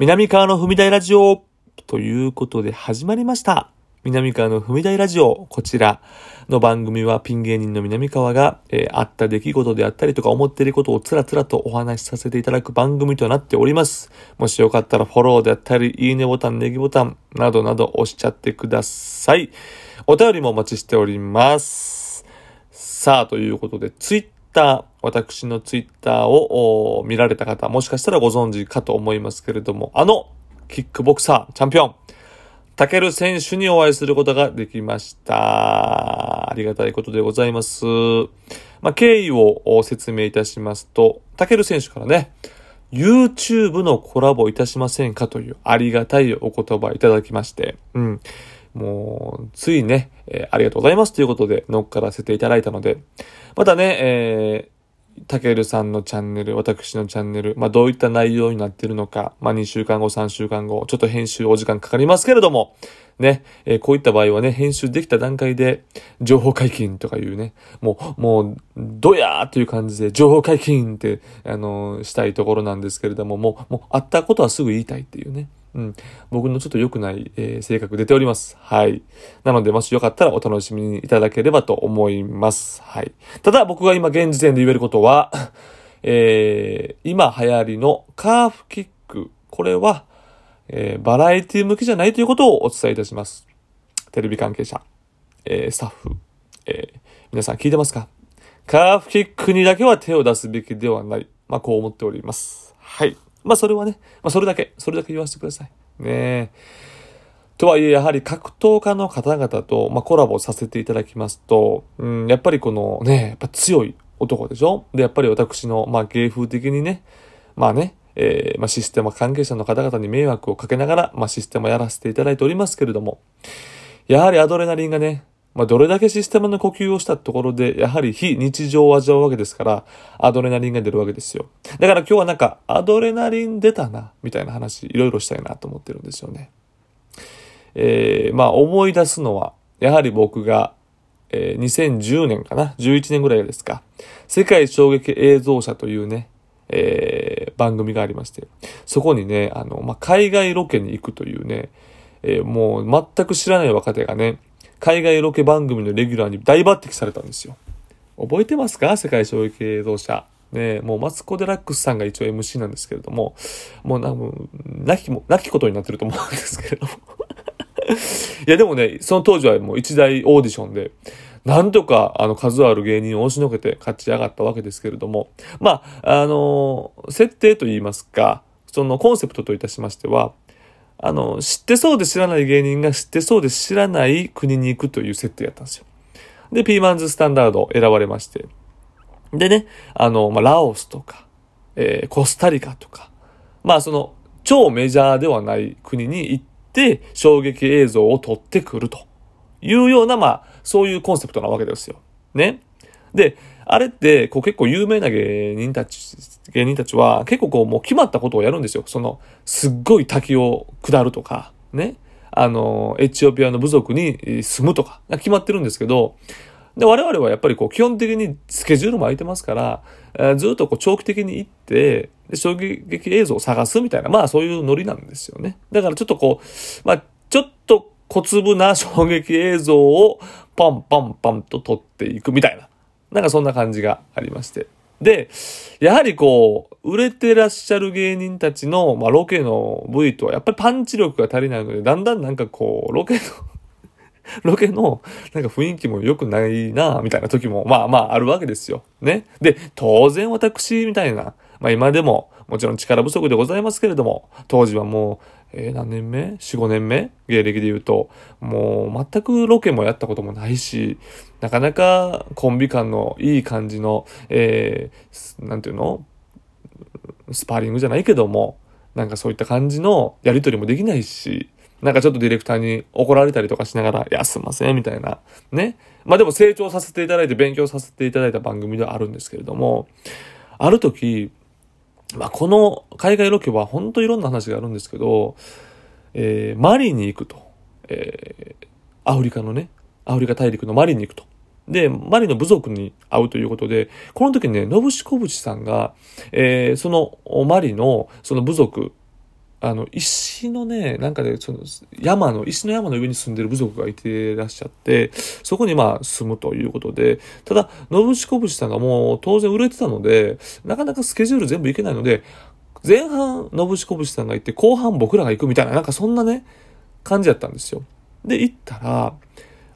南川の踏み台ラジオということで始まりました。南川の踏み台ラジオ。こちらの番組はピン芸人の南川が、えーあった出来事であったりとか思っていることをつらつらとお話しさせていただく番組となっております。もしよかったらフォローであったり、いいねボタン、ネギボタンなどなど押しちゃってください。お便りもお待ちしております。さあ、ということで、ツイッター、私のツイッターを見られた方、もしかしたらご存知かと思いますけれども、あの、キックボクサー、チャンピオン、タケル選手にお会いすることができました。ありがたいことでございます。まあ、経緯を説明いたしますと、タケル選手からね、YouTube のコラボいたしませんかというありがたいお言葉いただきまして、うん。もう、ついね、えーありがとうございますということで乗っからせていただいたので、またね、えー、たけるさんのチャンネル、私のチャンネル、まあ、どういった内容になってるのか、まあ、2週間後、3週間後、ちょっと編集お時間かかりますけれども、ね、えーこういった場合はね、編集できた段階で、情報解禁とかいうね、もう、もう、どやーという感じで、情報解禁って、あのーしたいところなんですけれども、もう、もう、あったことはすぐ言いたいっていうね。うん。僕のちょっと良くない、えー性格出ております。はい。なので、もしよかったらお楽しみにいただければと思います。はい。ただ、僕が今現時点で言えることは、えー、今流行りのカーフキック。これは、えーバラエティ向きじゃないということをお伝えいたします。テレビ関係者、えースタッフ、えー皆さん聞いてますか？カーフキックにだけは手を出すべきではない。まあ、こう思っております。はい。まあ、それはね、まあ、それだけ、それだけ言わせてください。ねえ。とはいえ、やはり格闘家の方々と、まあ、コラボさせていただきますと、うん、やっぱりこのね、やっぱ強い男でしょ？で、やっぱり私の、まあ、芸風的にね、まあね、えーまあ、システム関係者の方々に迷惑をかけながら、まあ、システムをやらせていただいておりますけれども、やはりアドレナリンがね、まあ、どれだけシステムの呼吸をしたところで、やはり非日常を味わうわけですから、アドレナリンが出るわけですよ。だから今日はなんか、アドレナリン出たな、みたいな話、いろいろしたいなと思ってるんですよね。えーまあ思い出すのは、やはり僕が、えー2010年かな ?11 年ぐらいですか。世界衝撃映像社というね、えー番組がありまして、そこにね、あの、まあ、海外ロケに行くというね、えーもう全く知らない若手がね、海外ロケ番組のレギュラーに大抜擢されたんですよ。覚えてますか？世界衝撃映像社。ねもうマツコ・デラックスさんが一応 MC なんですけれども、もうな、もう、なきも、なきことになってると思うんですけれども。いやでもね、その当時はもう一大オーディションで、なんとか、あの、数ある芸人を押しのけて勝ち上がったわけですけれども、まあ、あの設定といいますか、そのコンセプトといたしましては、あの、知ってそうで知らない芸人が知ってそうで知らない国に行くという設定やったんですよ。で、ピーマンズスタンダード選ばれまして。でね、あの、まあ、ラオスとか、えーコスタリカとか、まあその、超メジャーではない国に行って、衝撃映像を撮ってくるというような、まあ、そういうコンセプトなわけですよ。ね。で、あれって、こう結構有名な芸人たち、芸人たちは結構こうもう決まったことをやるんですよ。その、すっごい滝を下るとか、ね。あの、エチオピアの部族に住むとか、決まってるんですけど、で、我々はやっぱりこう基本的にスケジュールも空いてますから、えーずっとこう長期的に行って、で衝撃映像を探すみたいな、まあそういうノリなんですよね。だからちょっとこう、まあちょっと小粒な衝撃映像をパンパンパンと撮っていくみたいな、なんかそんな感じがありまして。で、やはりこう、売れてらっしゃる芸人たちの、まあ、ロケの部位とはやっぱりパンチ力が足りないので、だんだんなんかこう、ロケの ロケの、なんか雰囲気も良くないなみたいな時も、まあまああるわけですよ。ね。で、当然私みたいな、まあ今でも、もちろん力不足でございますけれども、当時はもう、えー何年目 ?4、5年目？芸歴で言うと、もう全くロケもやったこともないし、なかなかコンビ感のいい感じの、えーなんていうの？スパーリングじゃないけども、なんかそういった感じのやりとりもできないし、なんかちょっとディレクターに怒られたりとかしながら、いや、すいません、みたいな。ね。まあでも成長させていただいて、勉強させていただいた番組ではあるんですけれども、ある時、まあこの海外ロケは本当いろんな話があるんですけど、えーマリに行くと。えーアフリカのね、アフリカ大陸のマリに行くと。で、マリの部族に会うということで、この時ね、ノブシコブチさんが、えーそのマリのその部族、あの、石のね、なんかね、その、山の、石の山の上に住んでる部族がいてらっしゃって、そこにまあ住むということで、ただ、信しこぶしさんがもう当然売れてたので、なかなかスケジュール全部いけないので、前半、信しこぶしさんが行って、後半僕らが行くみたいな、なんかそんなね、感じやったんですよ。で、行ったら、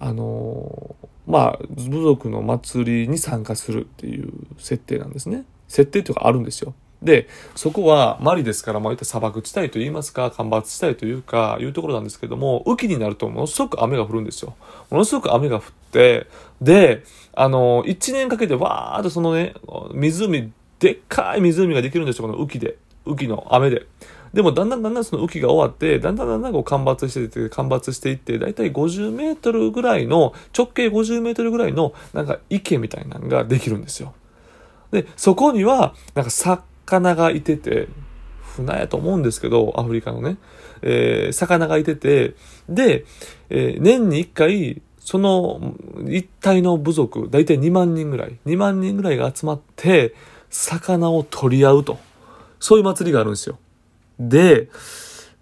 あの、まあ、部族の祭りに参加するっていう設定なんですね。設定っていうかあるんですよ。で、そこはマリですから、まあ、いった砂漠地帯と言いますか、干ばつ地帯というか、いうところなんですけども、雨季になるとものすごく雨が降るんですよ。ものすごく雨が降って、で、あの、一年かけてわーっとそのね、湖、でっかい湖ができるんですよ、この雨季で。雨季の雨で。でもだんだんだんだんその雨季が終わって、だんだんだんだんこう干ばつしていって、干ばつしていって、だいたい50メートルぐらいの、直径50メートルぐらいの、なんか池みたいなのができるんですよ。で、そこには、なんか魚がいてて、船やと思うんですけど、アフリカのね、えー、魚がいてて、で、えー、年に1回、その一体の部族、だいたい2万人ぐらい、2万人ぐらいが集まって、魚を取り合うと。そういう祭りがあるんですよ。で、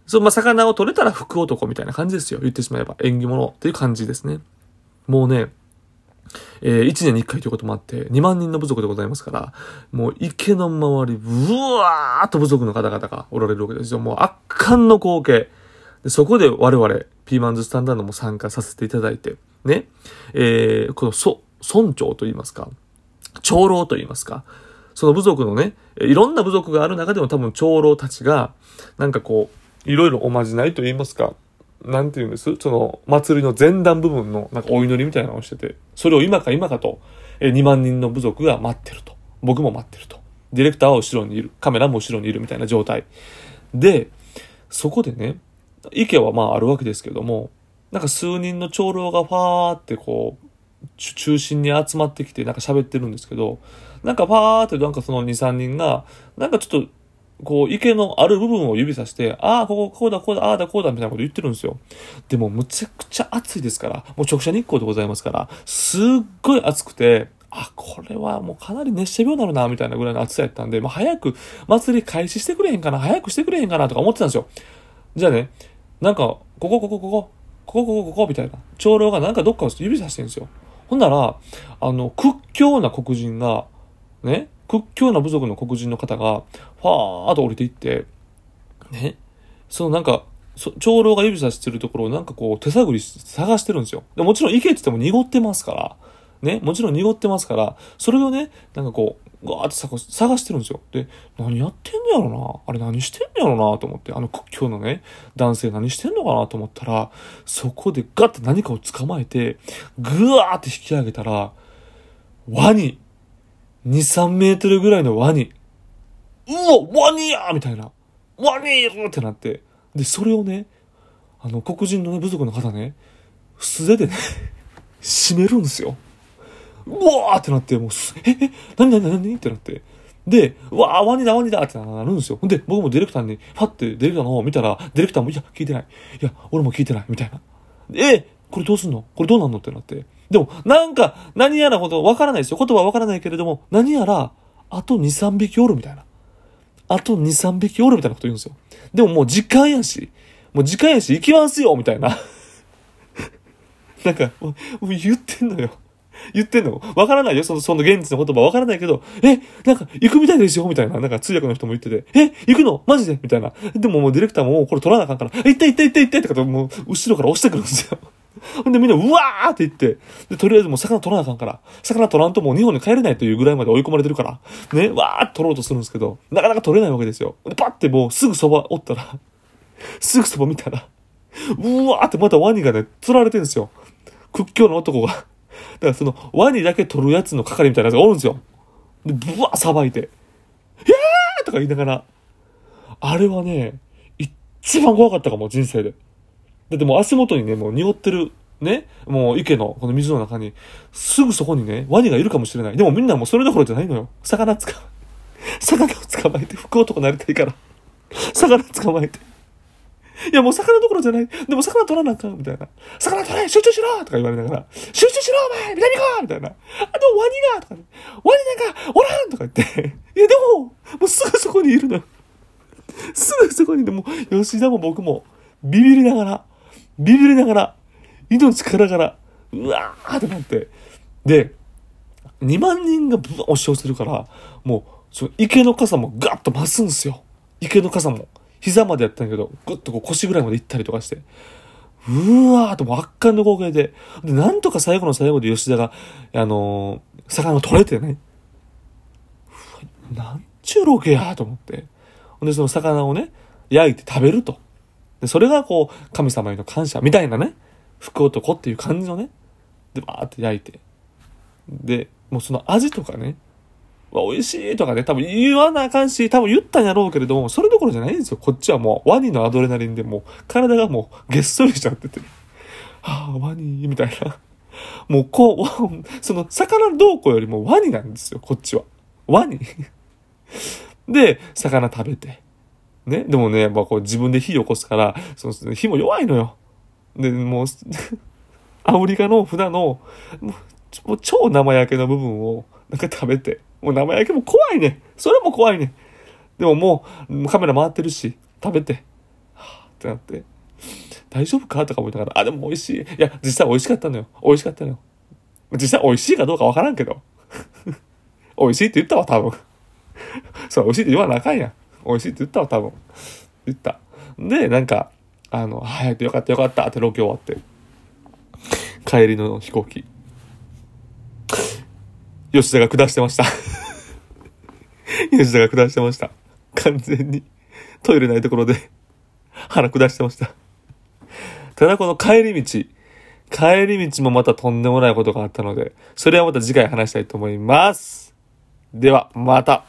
そう、まあ、魚を取れたら福男みたいな感じですよ。言ってしまえば。縁起物っていう感じですね。もうね、えー、1年に1回ということもあって、2万人の部族でございますから、もう池の周り、うわーっと部族の方々がおられるわけですよ。もう圧巻の光景。でそこで我々、ピーマンズスタンダードも参加させていただいて、ね、えー、この、そ、村長と言いますか、長老と言いますか、その部族のね、いろんな部族がある中でも多分長老たちが、なんかこう、いろいろおまじないと言いますか、なんて言うんです？その祭りの前段部分のなんかお祈りみたいなのをしてて、それを今か今かと、え2万人の部族が待ってると。僕も待ってると。ディレクターは後ろにいる。カメラも後ろにいるみたいな状態。で、そこでね、池はまああるわけですけども、なんか数人の長老がファーってこう、中心に集まってきてなんか喋ってるんですけど、なんかパーってなんかその2、3人が、なんかちょっと、こう、池のある部分を指さして、ああ、ここ、こうだ、こうだ、ああだ、こうだ、みたいなこと言ってるんですよ。でも、むちゃくちゃ暑いですから、もう直射日光でございますから、すっごい暑くて、あ、これはもうかなり熱射病になるな、みたいなぐらいの暑さやったんで、まあ、早く祭り開始してくれへんかな、早くしてくれへんかな、とか思ってたんですよ。じゃあね、なんか、ここ、ここ、ここ、ここ、ここ、ここ、みたいな。長老がなんかどっかを指さしてるんですよ。ほんなら、あの、屈強な黒人が、ね、屈強な部族の黒人の方が、ファーっと降りていって、ね、そのなんか、長老が指さしてるところをなんかこう手探り探してるんですよ。でもちろん池って言っても濁ってますから、ね、もちろん濁ってますから、それをね、なんかこう、ガーって探してるんですよ。で、何やってんのやろな？あれ何してんのやろな？と思って、あの屈強のね、男性何してんのかな？と思ったら、そこでガッて何かを捕まえて、ぐわーって引き上げたら、ワニ2、3メートルぐらいのワニ。うわワニやみたいな。ワニいるってなって。で、それをね、あの、黒人のね、部族の方ね、素手でね、締めるんですよ。うわーってなって、もう、え、え、なになになにってなって。で、うわー、ワニだ、ワニだってなるんですよ。で、僕もディレクターに、ファってディレクターの方を見たら、ディレクターも、いや、聞いてない。いや、俺も聞いてない。みたいな。え、これどうすんの？これどうなんの？ってなって。でも、なんか、何やらこと、わからないですよ。言葉はわからないけれども、何やら、あと2、3匹おるみたいな。あと2、3匹おるみたいなこと言うんですよ。でももう時間やし、もう時間やし、行きますよみたいな。なんか、もう言ってんのよ。言ってんのわからないよ。その、その現地の言葉わからないけど、え、なんか行くみたいですよみたいな。なんか通訳の人も言ってて、え、行くの？マジで？みたいな。でももうディレクターももうこれ取らなあかんから、行った行った行った行ったってか、もう後ろから押してくるんですよ。ほ んでみんな、うわーって言って、で、とりあえずもう魚取らなあかんから、魚取らんともう日本に帰れないというぐらいまで追い込まれてるから、ね、わーって取ろうとするんですけど、なかなか取れないわけですよ。で、パッてもうすぐそばおったら、すぐそば見たら、うわーってまたワニがね、釣られてるんですよ。屈強な男が。だからその、ワニだけ取るやつの係みたいなやつがおるんですよ。で、ブワーさばいて、えーとか言いながら、あれはね、一番怖かったかも、人生で。だっても足元にね、もう濁ってる、ね、もう池のこの水の中に、すぐそこにね、ワニがいるかもしれない。でもみんなもうそれどころじゃないのよ。魚捕まえ、魚を捕まえて福男になりたいから。魚捕まえて。いやもう魚どころじゃない。でも魚取らなあかん、みたいな。魚取れ集中しろとか言われながら、集中しろお前南かみたいな。あとワニがとか、ね、ワニなんかおらんとか言って。いやでも、もうすぐそこにいるのよ。すぐそこにでも、吉田も僕も、ビビりながら、ビビりながら、命からがら、うわーってなって。で、2万人がぶわ押し寄せるから、もう、その池の傘もガッと増すんですよ。池の傘も。膝までやったんだけど、ぐっとこう腰ぐらいまで行ったりとかして。うわーとも圧巻の光景で。で、なんとか最後の最後で吉田が、あのー、魚を取れてね。なんちゅうロケやと思って。ほんで、その魚をね、焼いて食べると。で、それがこう、神様への感謝みたいなね、福男っていう感じのね、で、バーって焼いて。で、もうその味とかね、美味しいとかね、多分言わなあかんし、多分言ったんやろうけれども、それどころじゃないんですよ。こっちはもう、ワニのアドレナリンでもう、体がもう、げっそりしちゃってて。はあ、ワニ、みたいな。もう、こう、その、魚どうこうよりもワニなんですよ、こっちは。ワニ。で、魚食べて。ね。でもね、まあこう自分で火起こすから、その火も弱いのよ。で、もう アフリカの船の、もう超生焼けの部分をなんか食べて、もう生焼けも怖いね。それも怖いね。でももうカメラ回ってるし、食べて、はぁってなって、大丈夫かとか思いながら、あ、でも美味しい。いや、実際美味しかったのよ。美味しかったのよ。実際美味しいかどうかわからんけど。美味しいって言ったわ、多分。そう、美味しいって言わなあかんやん。美味しいって言ったわ、多分。言った。で、なんか、あの、早くよかったよかったってロケ終わって。帰りの飛行機。吉田が下してました。吉田が下してました。完全に。トイレないところで腹下してました。ただこの帰り道、帰り道もまたとんでもないことがあったので、それはまた次回話したいと思います。では、また。